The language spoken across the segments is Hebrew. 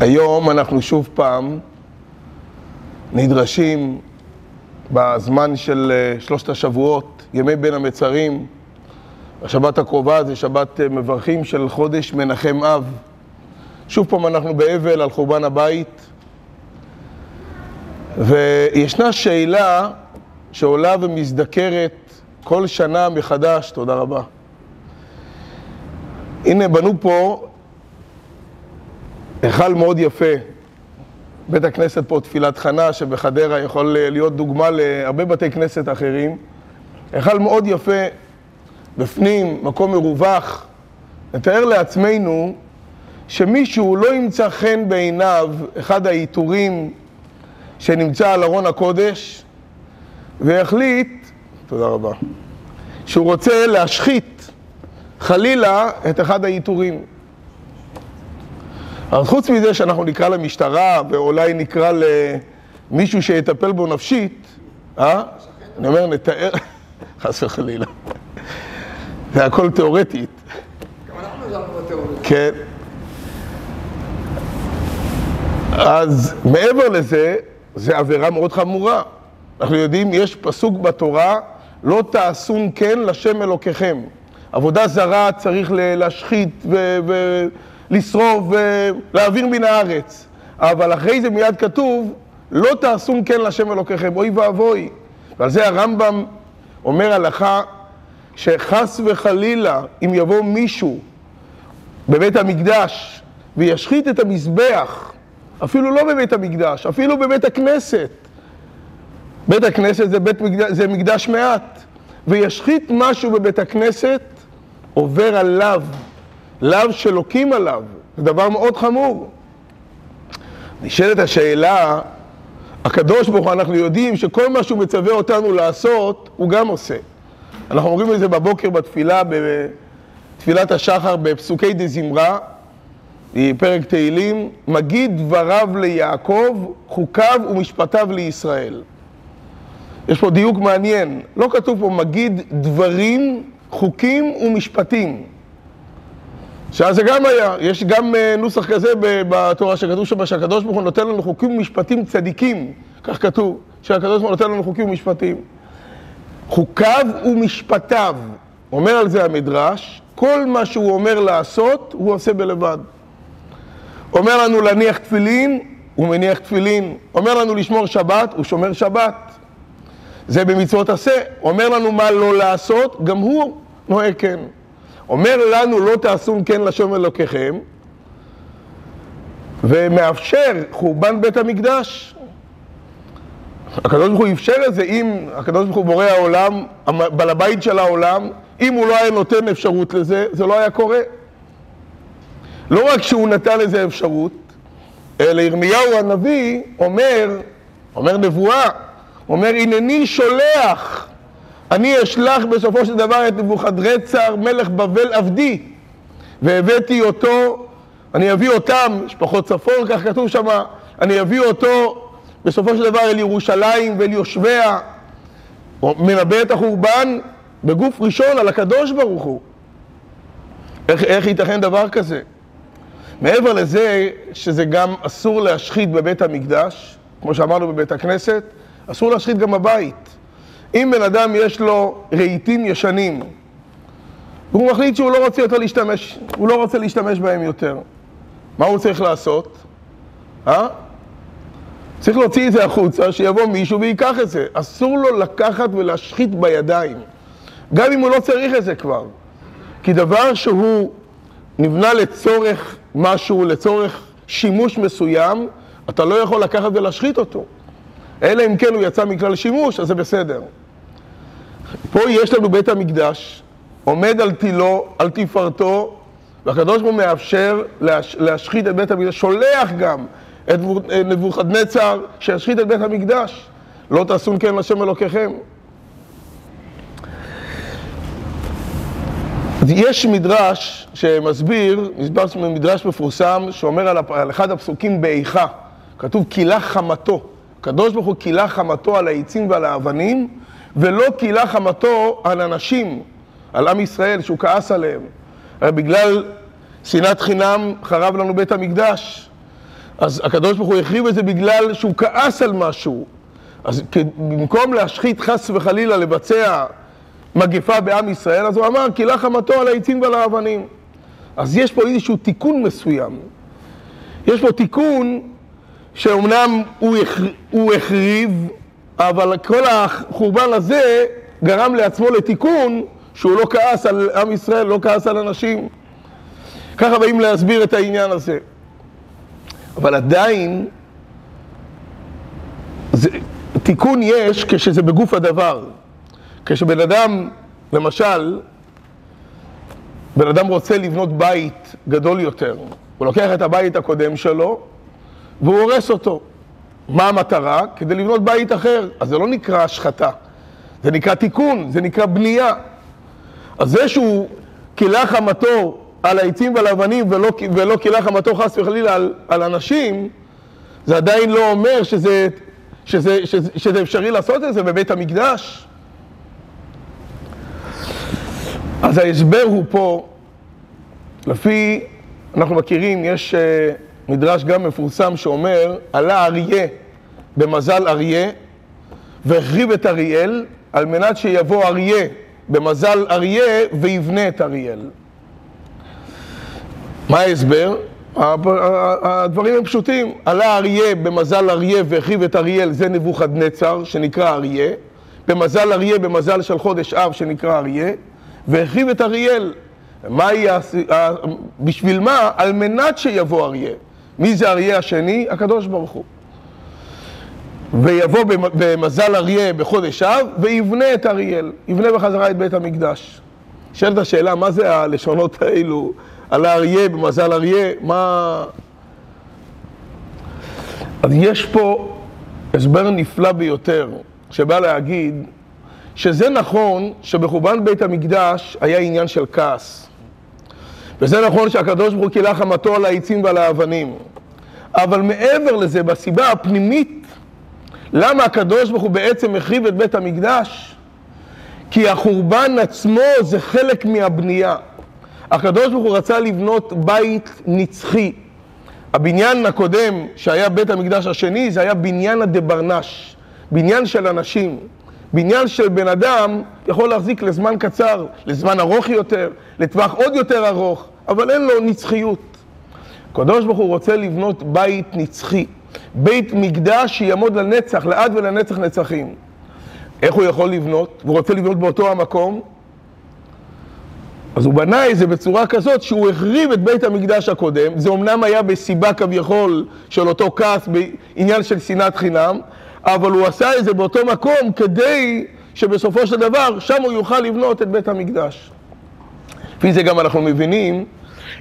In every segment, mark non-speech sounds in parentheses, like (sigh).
היום אנחנו שוב פעם נדרשים בזמן של אה, שלושת השבועות, ימי בין המצרים. השבת הקרובה זה שבת אה, מברכים של חודש מנחם אב. שוב פעם אנחנו באבל על חורבן הבית. וישנה שאלה שעולה ומזדקרת כל שנה מחדש, תודה רבה. הנה, בנו פה היכל מאוד יפה. בית הכנסת פה, תפילת חנה, שבחדרה יכול להיות דוגמה להרבה בתי כנסת אחרים. היכל מאוד יפה, בפנים, מקום מרווח. נתאר לעצמנו שמישהו לא ימצא חן בעיניו אחד העיטורים שנמצא על ארון הקודש, והחליט, תודה רבה, שהוא רוצה להשחית חלילה את אחד העיטורים. אז חוץ מזה שאנחנו נקרא למשטרה, ואולי נקרא למישהו שיטפל בו נפשית, אה? אני אומר, נתאר, (laughs) חס וחלילה. זה הכל תיאורטית. גם אנחנו עזרנו בתיאוריה. כן. אז מעבר לזה, זה עבירה מאוד חמורה. אנחנו יודעים, יש פסוק בתורה, לא תעשון כן לשם אלוקיכם. עבודה זרה צריך להשחית ולשרוף ולהעביר מן הארץ. אבל אחרי זה מיד כתוב, לא תעשון כן לשם אלוקיכם, אוי ואבוי. ועל זה הרמב"ם אומר הלכה, שחס וחלילה, אם יבוא מישהו בבית המקדש וישחית את המזבח, אפילו לא בבית המקדש, אפילו בבית הכנסת. בית הכנסת זה, בית מקדש, זה מקדש מעט. וישחית משהו בבית הכנסת, עובר עליו, לאו שלוקים עליו. זה דבר מאוד חמור. נשאלת השאלה, הקדוש ברוך הוא, אנחנו יודעים שכל מה שהוא מצווה אותנו לעשות, הוא גם עושה. אנחנו אומרים את זה בבוקר בתפילה, בתפילת השחר, בפסוקי דזמרה, פרק תהילים, מגיד דבריו ליעקב, חוקיו ומשפטיו לישראל. יש פה דיוק מעניין, לא כתוב פה מגיד דברים, חוקים ומשפטים. שאז זה גם היה, יש גם נוסח כזה בתורה שכתוב שם שהקדוש ברוך הוא נותן לנו חוקים ומשפטים צדיקים, כך כתוב, שהקדוש ברוך הוא נותן לנו חוקים ומשפטים. חוקיו ומשפטיו, אומר על זה המדרש, כל מה שהוא אומר לעשות, הוא עושה בלבד. אומר לנו להניח תפילין, הוא מניח תפילין. אומר לנו לשמור שבת, הוא שומר שבת. זה במצוות עשה. אומר לנו מה לא לעשות, גם הוא נוהג כן. אומר לנו לא תעשו כן לשום אלוקיכם, ומאפשר חורבן בית המקדש. הקדוש ברוך הוא אפשר את זה אם הקדוש ברוך הוא בורא העולם, בעל הבית של העולם, אם הוא לא היה נותן אפשרות לזה, זה לא היה קורה. לא רק שהוא נתן לזה אפשרות, אלא ירמיהו הנביא אומר, אומר נבואה, אומר הנני שולח, אני אשלח בסופו של דבר את נבוכדרצר מלך בבל עבדי, והבאתי אותו, אני אביא אותם, משפחות צפון, כך כתוב שם, אני אביא אותו בסופו של דבר אל ירושלים ואל יושביה, מנבא את החורבן בגוף ראשון על הקדוש ברוך הוא. איך, איך ייתכן דבר כזה? מעבר לזה שזה גם אסור להשחית בבית המקדש, כמו שאמרנו בבית הכנסת, אסור להשחית גם בבית. אם בן אדם יש לו רהיטים ישנים, והוא מחליט שהוא לא רוצה יותר להשתמש, הוא לא רוצה להשתמש בהם יותר, מה הוא צריך לעשות? אה? צריך להוציא את זה החוצה, שיבוא מישהו ויקח את זה. אסור לו לקחת ולהשחית בידיים, גם אם הוא לא צריך את זה כבר. כי דבר שהוא נבנה לצורך משהו, לצורך שימוש מסוים, אתה לא יכול לקחת ולהשחית אותו. אלא אם כן הוא יצא מכלל שימוש, אז זה בסדר. פה יש לנו בית המקדש, עומד על תילו, על תפארתו, והקדוש ברוך הוא מאפשר להש... להשחית את בית המקדש, שולח גם את נבוכדנצר שישחית את בית המקדש. לא תעשון כן לשם אלוקיכם. יש מדרש שמסביר, מדרש מפורסם, שאומר על, אחד הפסוקים באיכה, כתוב כילה חמתו. הקדוש ברוך הוא כילה חמתו על העצים ועל האבנים, ולא כילה חמתו על אנשים, על עם ישראל, שהוא כעס עליהם. הרי בגלל שנאת חינם חרב לנו בית המקדש. אז הקדוש ברוך הוא החריב את זה בגלל שהוא כעס על משהו. אז במקום להשחית חס וחלילה לבצע מגפה בעם ישראל, אז הוא אמר, כי לך חמתו על העצים ועל האבנים. אז יש פה איזשהו תיקון מסוים. יש פה תיקון שאומנם הוא, הוא החריב, אבל כל החורבן הזה גרם לעצמו לתיקון שהוא לא כעס על עם ישראל, לא כעס על אנשים. ככה באים להסביר את העניין הזה. אבל עדיין, זה, תיקון יש כשזה בגוף הדבר. כשבן אדם, למשל, בן אדם רוצה לבנות בית גדול יותר, הוא לוקח את הבית הקודם שלו והוא הורס אותו. מה המטרה? כדי לבנות בית אחר. אז זה לא נקרא השחתה, זה נקרא תיקון, זה נקרא בנייה. אז זה שהוא כילה חמתו על העצים ועל האבנים ולא, ולא כילה חמתו חס וחלילה על, על אנשים, זה עדיין לא אומר שזה, שזה, שזה, שזה אפשרי לעשות את זה בבית המקדש. אז ההסבר הוא פה, לפי, אנחנו מכירים, יש uh, מדרש גם מפורסם שאומר, עלה אריה במזל אריה והחריב את אריאל על מנת שיבוא אריה במזל אריה ויבנה את אריאל. מה ההסבר? הדברים הם פשוטים. עלה אריה במזל אריה והחריב את אריאל, זה נבוכדנצר, שנקרא אריה. במזל אריה, במזל של חודש אב, שנקרא אריה. והחריב את אריאל. מה יהיה, בשביל מה? על מנת שיבוא אריה. מי זה אריה השני? הקדוש ברוך הוא. ויבוא במזל אריה בחודש אב, ויבנה את אריאל, יבנה בחזרה את בית המקדש. שאלת השאלה, מה זה הלשונות האלו על האריה במזל אריה? מה... אז יש פה הסבר נפלא ביותר, שבא להגיד שזה נכון שבחורבן בית המקדש היה עניין של כעס. וזה נכון שהקדוש ברוך הוא קילה חמתו על העצים ועל האבנים. אבל מעבר לזה, בסיבה הפנימית, למה הקדוש ברוך הוא בעצם החריב את בית המקדש? כי החורבן עצמו זה חלק מהבנייה. הקדוש ברוך הוא רצה לבנות בית נצחי. הבניין הקודם, שהיה בית המקדש השני, זה היה בניין הדברנש, בניין של אנשים. בניין של בן אדם יכול להחזיק לזמן קצר, לזמן ארוך יותר, לטווח עוד יותר ארוך, אבל אין לו נצחיות. הקדוש ברוך הוא רוצה לבנות בית נצחי, בית מקדש שיעמוד לנצח, לעד ולנצח נצחים. איך הוא יכול לבנות? הוא רוצה לבנות באותו המקום, אז הוא בנה את זה בצורה כזאת שהוא החריב את בית המקדש הקודם, זה אמנם היה בסיבה כביכול של אותו כעס בעניין של שנאת חינם, אבל הוא עשה את זה באותו מקום כדי שבסופו של דבר שם הוא יוכל לבנות את בית המקדש. לפי זה גם אנחנו מבינים,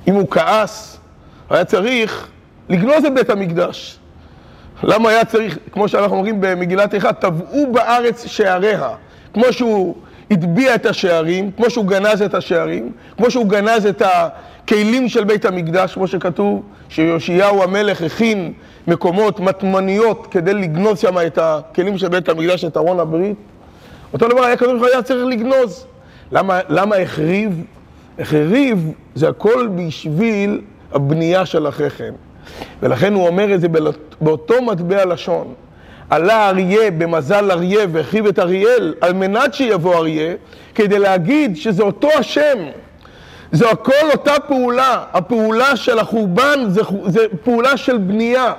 אם הוא כעס, היה צריך לגנוז את בית המקדש. למה היה צריך, כמו שאנחנו אומרים במגילת איכה, טבעו בארץ שעריה. כמו שהוא הטביע את השערים, כמו שהוא גנז את השערים, כמו שהוא גנז את הכלים של בית המקדש, כמו שכתוב שיאשיהו המלך הכין מקומות, מטמניות, כדי לגנוז שם את הכלים של בית המקדש, את ארון הברית. אותו דבר היה כתוב היה צריך לגנוז. למה, למה החריב? החריב זה הכל בשביל הבנייה של החכם. ולכן הוא אומר את זה באותו מטבע לשון. עלה אריה במזל אריה והחריב את אריאל על מנת שיבוא אריה, כדי להגיד שזה אותו השם. זה הכל אותה פעולה. הפעולה של החורבן זה, זה פעולה של בנייה.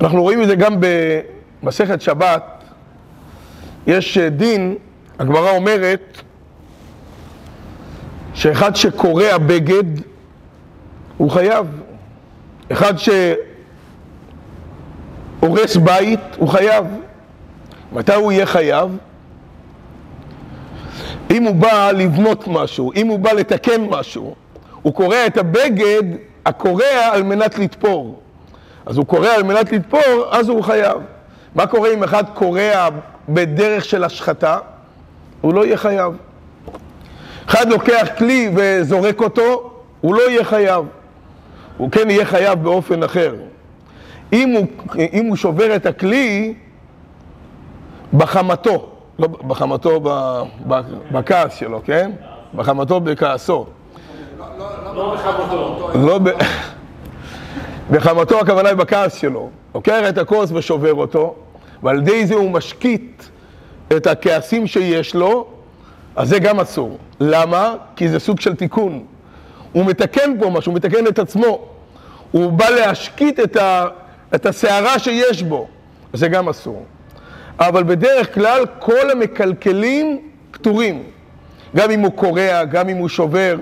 אנחנו רואים את זה גם במסכת שבת. יש דין, הגמרא אומרת, שאחד שקורע בגד, הוא חייב. אחד שהורס בית, הוא חייב. מתי הוא יהיה חייב? אם הוא בא לבנות משהו, אם הוא בא לתקן משהו, הוא קורע את הבגד הקורע על מנת לתפור. אז הוא קורע על מנת לתפור, אז הוא חייב. מה קורה אם אחד קורע בדרך של השחתה? הוא לא יהיה חייב. אחד לוקח כלי וזורק אותו, הוא לא יהיה חייב. הוא כן יהיה חייב באופן אחר. אם הוא, אם הוא שובר את הכלי, בחמתו, לא בחמתו, בכעס שלו, כן? בחמתו בכעסו. לא בחמתו. לא ב... (laughs) בחמתו הכוונה היא בכעס שלו. לוקח את הכוס ושובר אותו, ועל ידי זה הוא משקיט את הכעסים שיש לו, אז זה גם אסור. למה? כי זה סוג של תיקון. הוא מתקן פה משהו, הוא מתקן את עצמו. הוא בא להשקיט את, ה, את הסערה שיש בו, זה גם אסור. אבל בדרך כלל כל המקלקלים פטורים. גם אם הוא קורע, גם אם הוא שובר,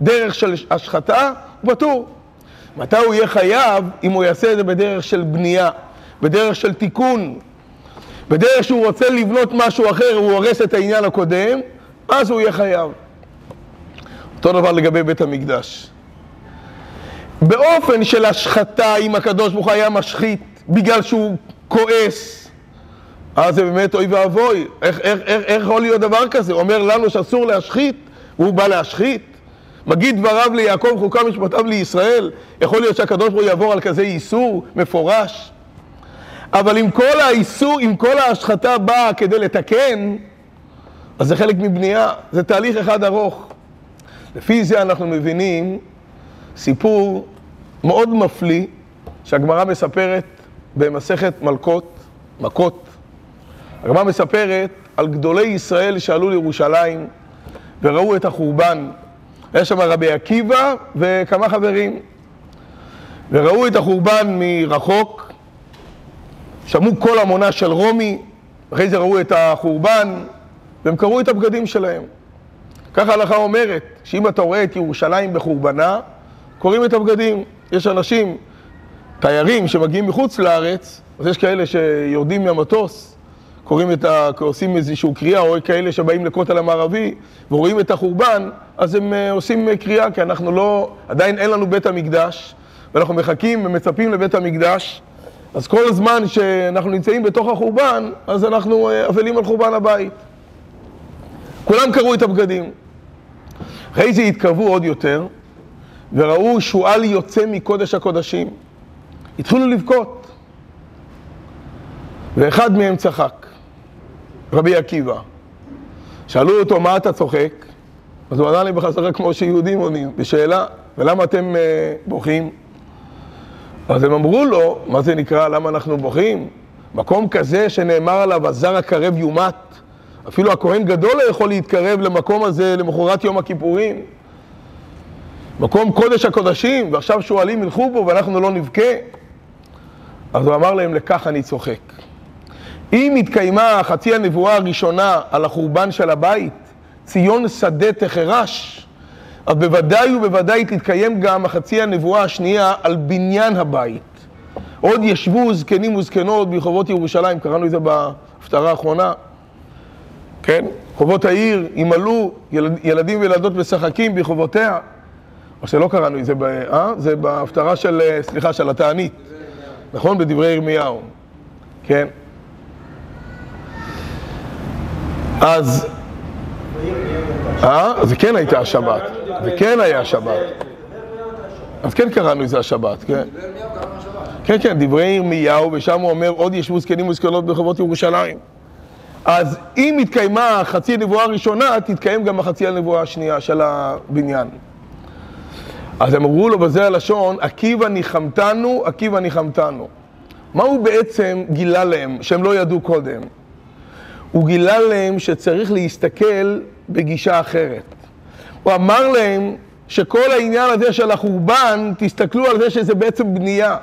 דרך של השחתה, הוא פטור. מתי הוא יהיה חייב? אם הוא יעשה את זה בדרך של בנייה, בדרך של תיקון, בדרך שהוא רוצה לבנות משהו אחר, הוא הורס את העניין הקודם, אז הוא יהיה חייב. אותו דבר לגבי בית המקדש. באופן של השחתה, אם הקדוש ברוך היה משחית בגלל שהוא כועס, אז זה באמת אוי ואבוי. איך, איך, איך, איך יכול להיות דבר כזה? הוא אומר לנו שאסור להשחית, והוא בא להשחית. מגיד דבריו ליעקב, חוקה משפטיו לישראל. יכול להיות שהקדוש ברוך הוא יעבור על כזה איסור מפורש? אבל אם כל האיסור, אם כל ההשחתה באה כדי לתקן, אז זה חלק מבנייה, זה תהליך אחד ארוך. לפי זה אנחנו מבינים סיפור מאוד מפליא שהגמרא מספרת במסכת מלכות, מכות. הגמרא מספרת על גדולי ישראל שעלו לירושלים וראו את החורבן. היה שם רבי עקיבא וכמה חברים. וראו את החורבן מרחוק, שמעו קול המונה של רומי, אחרי זה ראו את החורבן, והם קראו את הבגדים שלהם. ככה ההלכה אומרת, שאם אתה רואה את ירושלים בחורבנה, קוראים את הבגדים. יש אנשים, תיירים שמגיעים מחוץ לארץ, אז יש כאלה שיורדים מהמטוס, קוראים את ה... עושים איזושהי קריאה, או כאלה שבאים לכותל המערבי ורואים את החורבן, אז הם אה, עושים קריאה, כי אנחנו לא, עדיין אין לנו בית המקדש, ואנחנו מחכים ומצפים לבית המקדש, אז כל זמן שאנחנו נמצאים בתוך החורבן, אז אנחנו אה, אבלים על חורבן הבית. כולם קראו את הבגדים. אחרי זה התקרבו עוד יותר, וראו שועל יוצא מקודש הקודשים. התחילו לבכות. ואחד מהם צחק, רבי עקיבא. שאלו אותו, מה אתה צוחק? אז הוא ענה לי בחזרה כמו שיהודים עונים, בשאלה, ולמה אתם uh, בוכים? אז הם אמרו לו, מה זה נקרא, למה אנחנו בוכים? מקום כזה שנאמר עליו, הזר הקרב יומת. אפילו הכהן גדול לא יכול להתקרב למקום הזה למחרת יום הכיפורים. מקום קודש הקודשים, ועכשיו שועלים ילכו בו ואנחנו לא נבכה. אז הוא אמר להם, לכך אני צוחק. אם התקיימה חצי הנבואה הראשונה על החורבן של הבית, ציון שדה תחרש, אז בוודאי ובוודאי תתקיים גם החצי הנבואה השנייה על בניין הבית. עוד ישבו זקנים וזקנות ברחובות ירושלים, קראנו את זה בהפטרה האחרונה. כן? חובות העיר ימלאו, ילד, ילדים וילדות משחקים ברחובותיה. או שלא קראנו את זה, אה? זה בהפטרה של, אה, סליחה, של התענית. נכון? בדברי ירמיהו. כן? אז... אה? זה כן הייתה השבת. זה כן היה השבת. אז כן קראנו את זה השבת, כן. כן, כן, דברי ירמיהו, ושם הוא אומר, עוד ישבו זקנים וזקנות ברחובות ירושלים. אז אם התקיימה חצי הנבואה הראשונה, תתקיים גם החצי הנבואה השנייה של הבניין. אז הם אמרו לו בזה הלשון, עקיבא ניחמתנו, עקיבא ניחמתנו. מה הוא בעצם גילה להם, שהם לא ידעו קודם? הוא גילה להם שצריך להסתכל בגישה אחרת. הוא אמר להם שכל העניין הזה של החורבן, תסתכלו על זה שזה בעצם בנייה.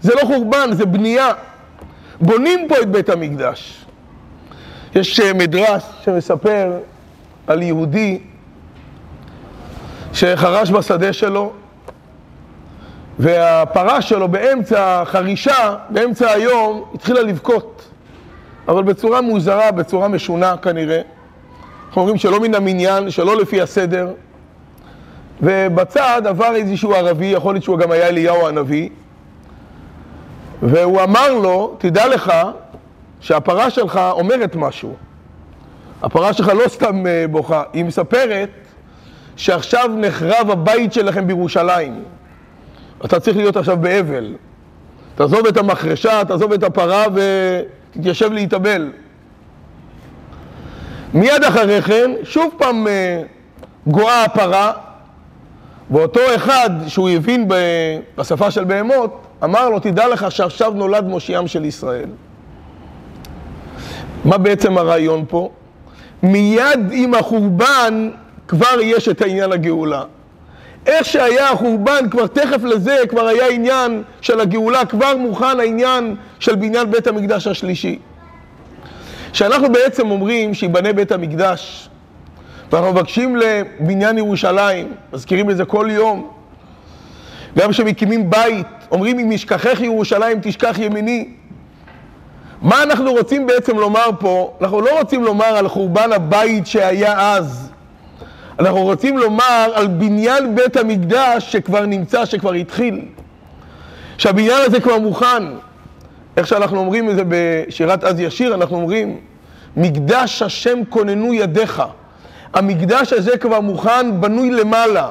זה לא חורבן, זה בנייה. בונים פה את בית המקדש. יש מדרש שמספר על יהודי שחרש בשדה שלו, והפרה שלו באמצע החרישה, באמצע היום, התחילה לבכות. אבל בצורה מוזרה, בצורה משונה כנראה. אנחנו אומרים שלא מן המניין, שלא לפי הסדר. ובצד עבר איזשהו ערבי, יכול להיות שהוא גם היה אליהו הנביא, והוא אמר לו, תדע לך שהפרה שלך אומרת משהו. הפרה שלך לא סתם אה, בוכה, היא מספרת שעכשיו נחרב הבית שלכם בירושלים. אתה צריך להיות עכשיו באבל. תעזוב את המחרשה, תעזוב את הפרה ותתיישב להתאבל. מיד אחרי כן, שוב פעם אה, גואה הפרה, ואותו אחד שהוא הבין בשפה של בהמות, אמר לו, תדע לך שעכשיו נולד מושיעם של ישראל. מה בעצם הרעיון פה? מיד עם החורבן כבר יש את העניין הגאולה. איך שהיה החורבן, כבר תכף לזה כבר היה עניין של הגאולה, כבר מוכן העניין של בניין בית המקדש השלישי. שאנחנו בעצם אומרים שיבנה בית המקדש, ואנחנו מבקשים לבניין ירושלים, מזכירים את זה כל יום. גם כשמקימים בית, אומרים אם ישכחך ירושלים תשכח ימיני. מה אנחנו רוצים בעצם לומר פה? אנחנו לא רוצים לומר על חורבן הבית שהיה אז. אנחנו רוצים לומר על בניין בית המקדש שכבר נמצא, שכבר התחיל. שהבניין הזה כבר מוכן. איך שאנחנו אומרים את זה בשירת אז ישיר, אנחנו אומרים, מקדש השם כוננו ידיך. המקדש הזה כבר מוכן, בנוי למעלה.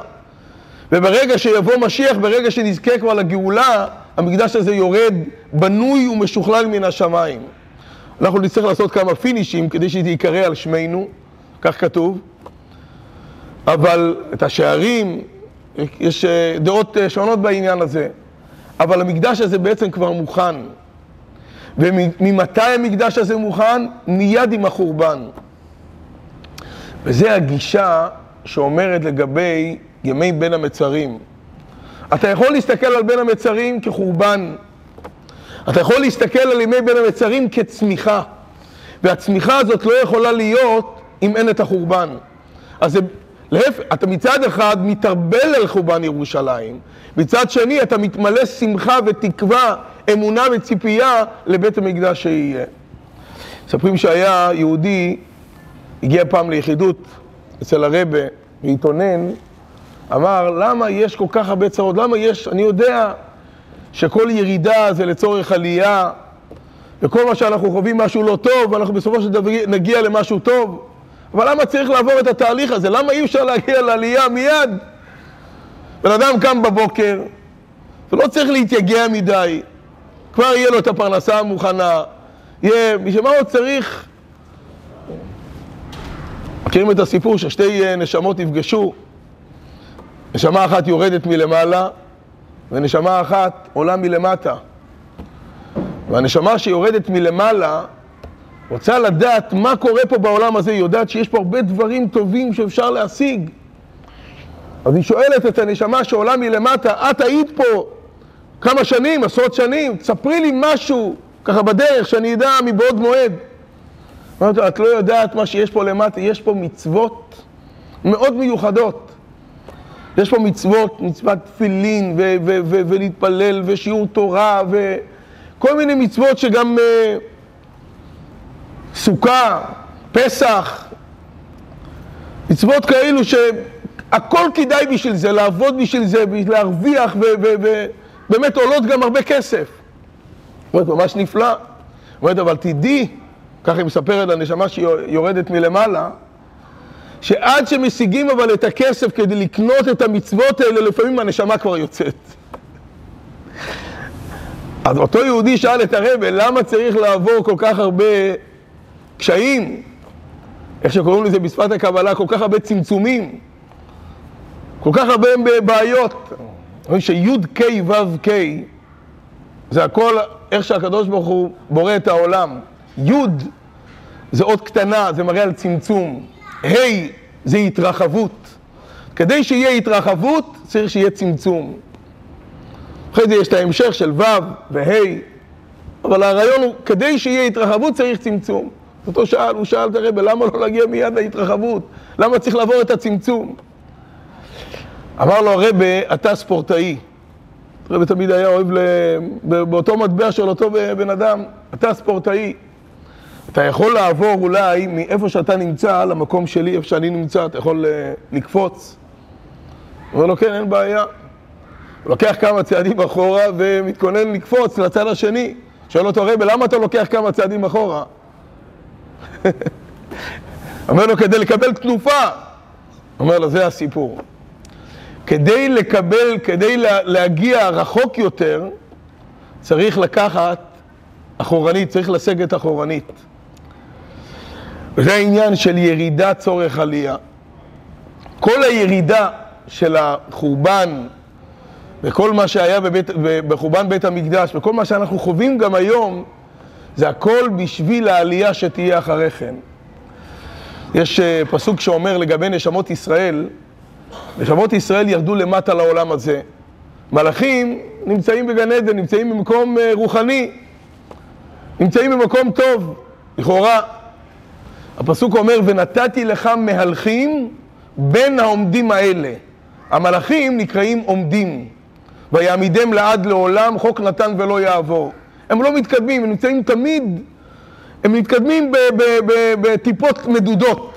וברגע שיבוא משיח, ברגע שנזכה כבר לגאולה, המקדש הזה יורד, בנוי ומשוכלל מן השמיים. אנחנו נצטרך לעשות כמה פינישים כדי שזה ייקרא על שמנו, כך כתוב. אבל את השערים, יש אה, דעות אה, שונות בעניין הזה. אבל המקדש הזה בעצם כבר מוכן. וממתי המקדש הזה מוכן? מיד עם החורבן. וזה הגישה שאומרת לגבי ימי בין המצרים. אתה יכול להסתכל על בין המצרים כחורבן. אתה יכול להסתכל על ימי בין המצרים כצמיחה. והצמיחה הזאת לא יכולה להיות אם אין את החורבן. אז זה, להפך, אתה מצד אחד מתרבל על חורבן ירושלים, מצד שני אתה מתמלא שמחה ותקווה, אמונה וציפייה לבית המקדש שיהיה. מספרים שהיה יהודי, הגיע פעם ליחידות אצל הרבה, והתאונן, אמר, למה יש כל כך הרבה צרות? למה יש, אני יודע שכל ירידה זה לצורך עלייה, וכל מה שאנחנו חווים משהו לא טוב, ואנחנו בסופו של דבר נגיע למשהו טוב. אבל למה צריך לעבור את התהליך הזה? למה אי אפשר להגיע לעלייה מיד? בן אדם קם בבוקר, ולא צריך להתייגע מדי, כבר יהיה לו את הפרנסה המוכנה, יהיה, בשביל מה עוד צריך? מכירים את הסיפור ששתי אה, נשמות נפגשו, נשמה אחת יורדת מלמעלה, ונשמה אחת עולה מלמטה. והנשמה שיורדת מלמעלה רוצה לדעת מה קורה פה בעולם הזה, היא יודעת שיש פה הרבה דברים טובים שאפשר להשיג. אז היא שואלת את הנשמה שעולה מלמטה, את היית פה כמה שנים, עשרות שנים, תספרי לי משהו ככה בדרך, שאני אדע מבעוד מועד. אמרתי לה, את לא יודעת מה שיש פה למטה, יש פה מצוות מאוד מיוחדות. יש פה מצוות, מצוות תפילין, ולהתפלל, ושיעור תורה, וכל מיני מצוות שגם... Uh, סוכה, פסח, מצוות כאלו שהכל כדאי בשביל זה, לעבוד בשביל זה, להרוויח, ובאמת עולות גם הרבה כסף. אומרת, ממש נפלא. אומרת, אבל תדעי, ככה היא מספרת לנשמה שהיא יורדת מלמעלה, שעד שמשיגים אבל את הכסף כדי לקנות את המצוות האלה, לפעמים הנשמה כבר יוצאת. אז אותו יהודי שאל את הרבה, למה צריך לעבור כל כך הרבה קשיים, איך שקוראים לזה בשפת הקבלה, כל כך הרבה צמצומים, כל כך הרבה בעיות. אומרים שי"ק ו"ק זה הכל איך שהקדוש ברוך הוא בורא את העולם. י' זה עוד קטנה, זה מראה על צמצום. ה' זה התרחבות. כדי שיהיה התרחבות, צריך שיהיה צמצום. אחרי זה יש את ההמשך של ו' וה', אבל הרעיון הוא, כדי שיהיה התרחבות צריך צמצום. אותו שאל, הוא שאל את הרב, למה לא להגיע מיד להתרחבות? למה צריך לעבור את הצמצום? אמר לו הרבה, אתה ספורטאי. הרב תמיד היה אוהב ל... באותו מטבע של אותו בן אדם, אתה ספורטאי. אתה יכול לעבור אולי מאיפה שאתה נמצא למקום שלי, איפה שאני נמצא, אתה יכול אה, לקפוץ. הוא אומר לו, כן, אין בעיה. הוא לוקח כמה צעדים אחורה ומתכונן לקפוץ לצד השני. שואל אותו הרב, למה אתה לוקח כמה צעדים אחורה? (laughs) אומר לו, כדי לקבל תנופה. אומר לו, זה הסיפור. כדי לקבל, כדי להגיע רחוק יותר, צריך לקחת אחורנית, צריך לסגת אחורנית. וזה העניין של ירידה צורך עלייה. כל הירידה של החורבן וכל מה שהיה בבית, בחורבן בית המקדש וכל מה שאנחנו חווים גם היום, זה הכל בשביל העלייה שתהיה אחרי כן. יש אה, פסוק שאומר לגבי נשמות ישראל, נשמות ישראל ירדו למטה לעולם הזה. מלאכים נמצאים בגן עדן, נמצאים במקום אה, רוחני, נמצאים במקום טוב, לכאורה. הפסוק אומר, ונתתי לך מהלכים בין העומדים האלה. המלאכים נקראים עומדים. ויעמידם לעד לעולם, חוק נתן ולא יעבור. הם לא מתקדמים, הם נמצאים תמיד, הם מתקדמים בטיפות מדודות.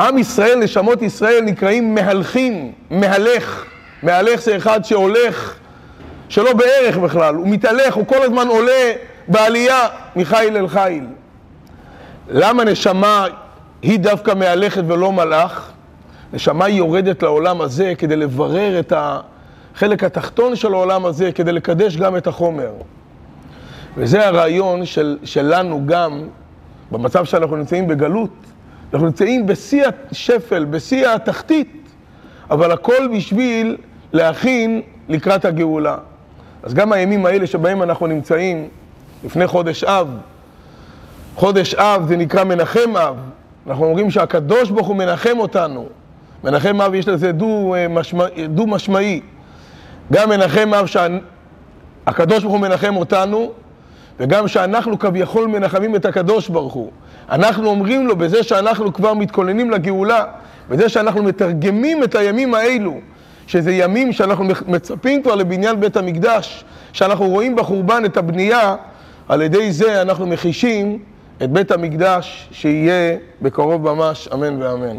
עם ישראל, נשמות ישראל, נקראים מהלכים, מהלך. מהלך זה אחד שהולך, שלא בערך בכלל, הוא מתהלך, הוא כל הזמן עולה בעלייה מחיל אל חיל. למה נשמה היא דווקא מהלכת ולא מלאך? נשמה יורדת לעולם הזה כדי לברר את החלק התחתון של העולם הזה, כדי לקדש גם את החומר. וזה הרעיון של, שלנו גם, במצב שאנחנו נמצאים בגלות, אנחנו נמצאים בשיא השפל, בשיא התחתית, אבל הכל בשביל להכין לקראת הגאולה. אז גם הימים האלה שבהם אנחנו נמצאים, לפני חודש אב, חודש אב זה נקרא מנחם אב. אנחנו אומרים שהקדוש ברוך הוא מנחם אותנו. מנחם אב יש לזה דו-משמעי. דו משמעי. גם מנחם אב שהקדוש ברוך הוא מנחם אותנו, וגם שאנחנו כביכול מנחמים את הקדוש ברוך הוא. אנחנו אומרים לו, בזה שאנחנו כבר מתכוננים לגאולה, בזה שאנחנו מתרגמים את הימים האלו, שזה ימים שאנחנו מצפים כבר לבניין בית המקדש, שאנחנו רואים בחורבן את הבנייה, על ידי זה אנחנו מחישים את בית המקדש שיהיה בקרוב ממש, אמן ואמן.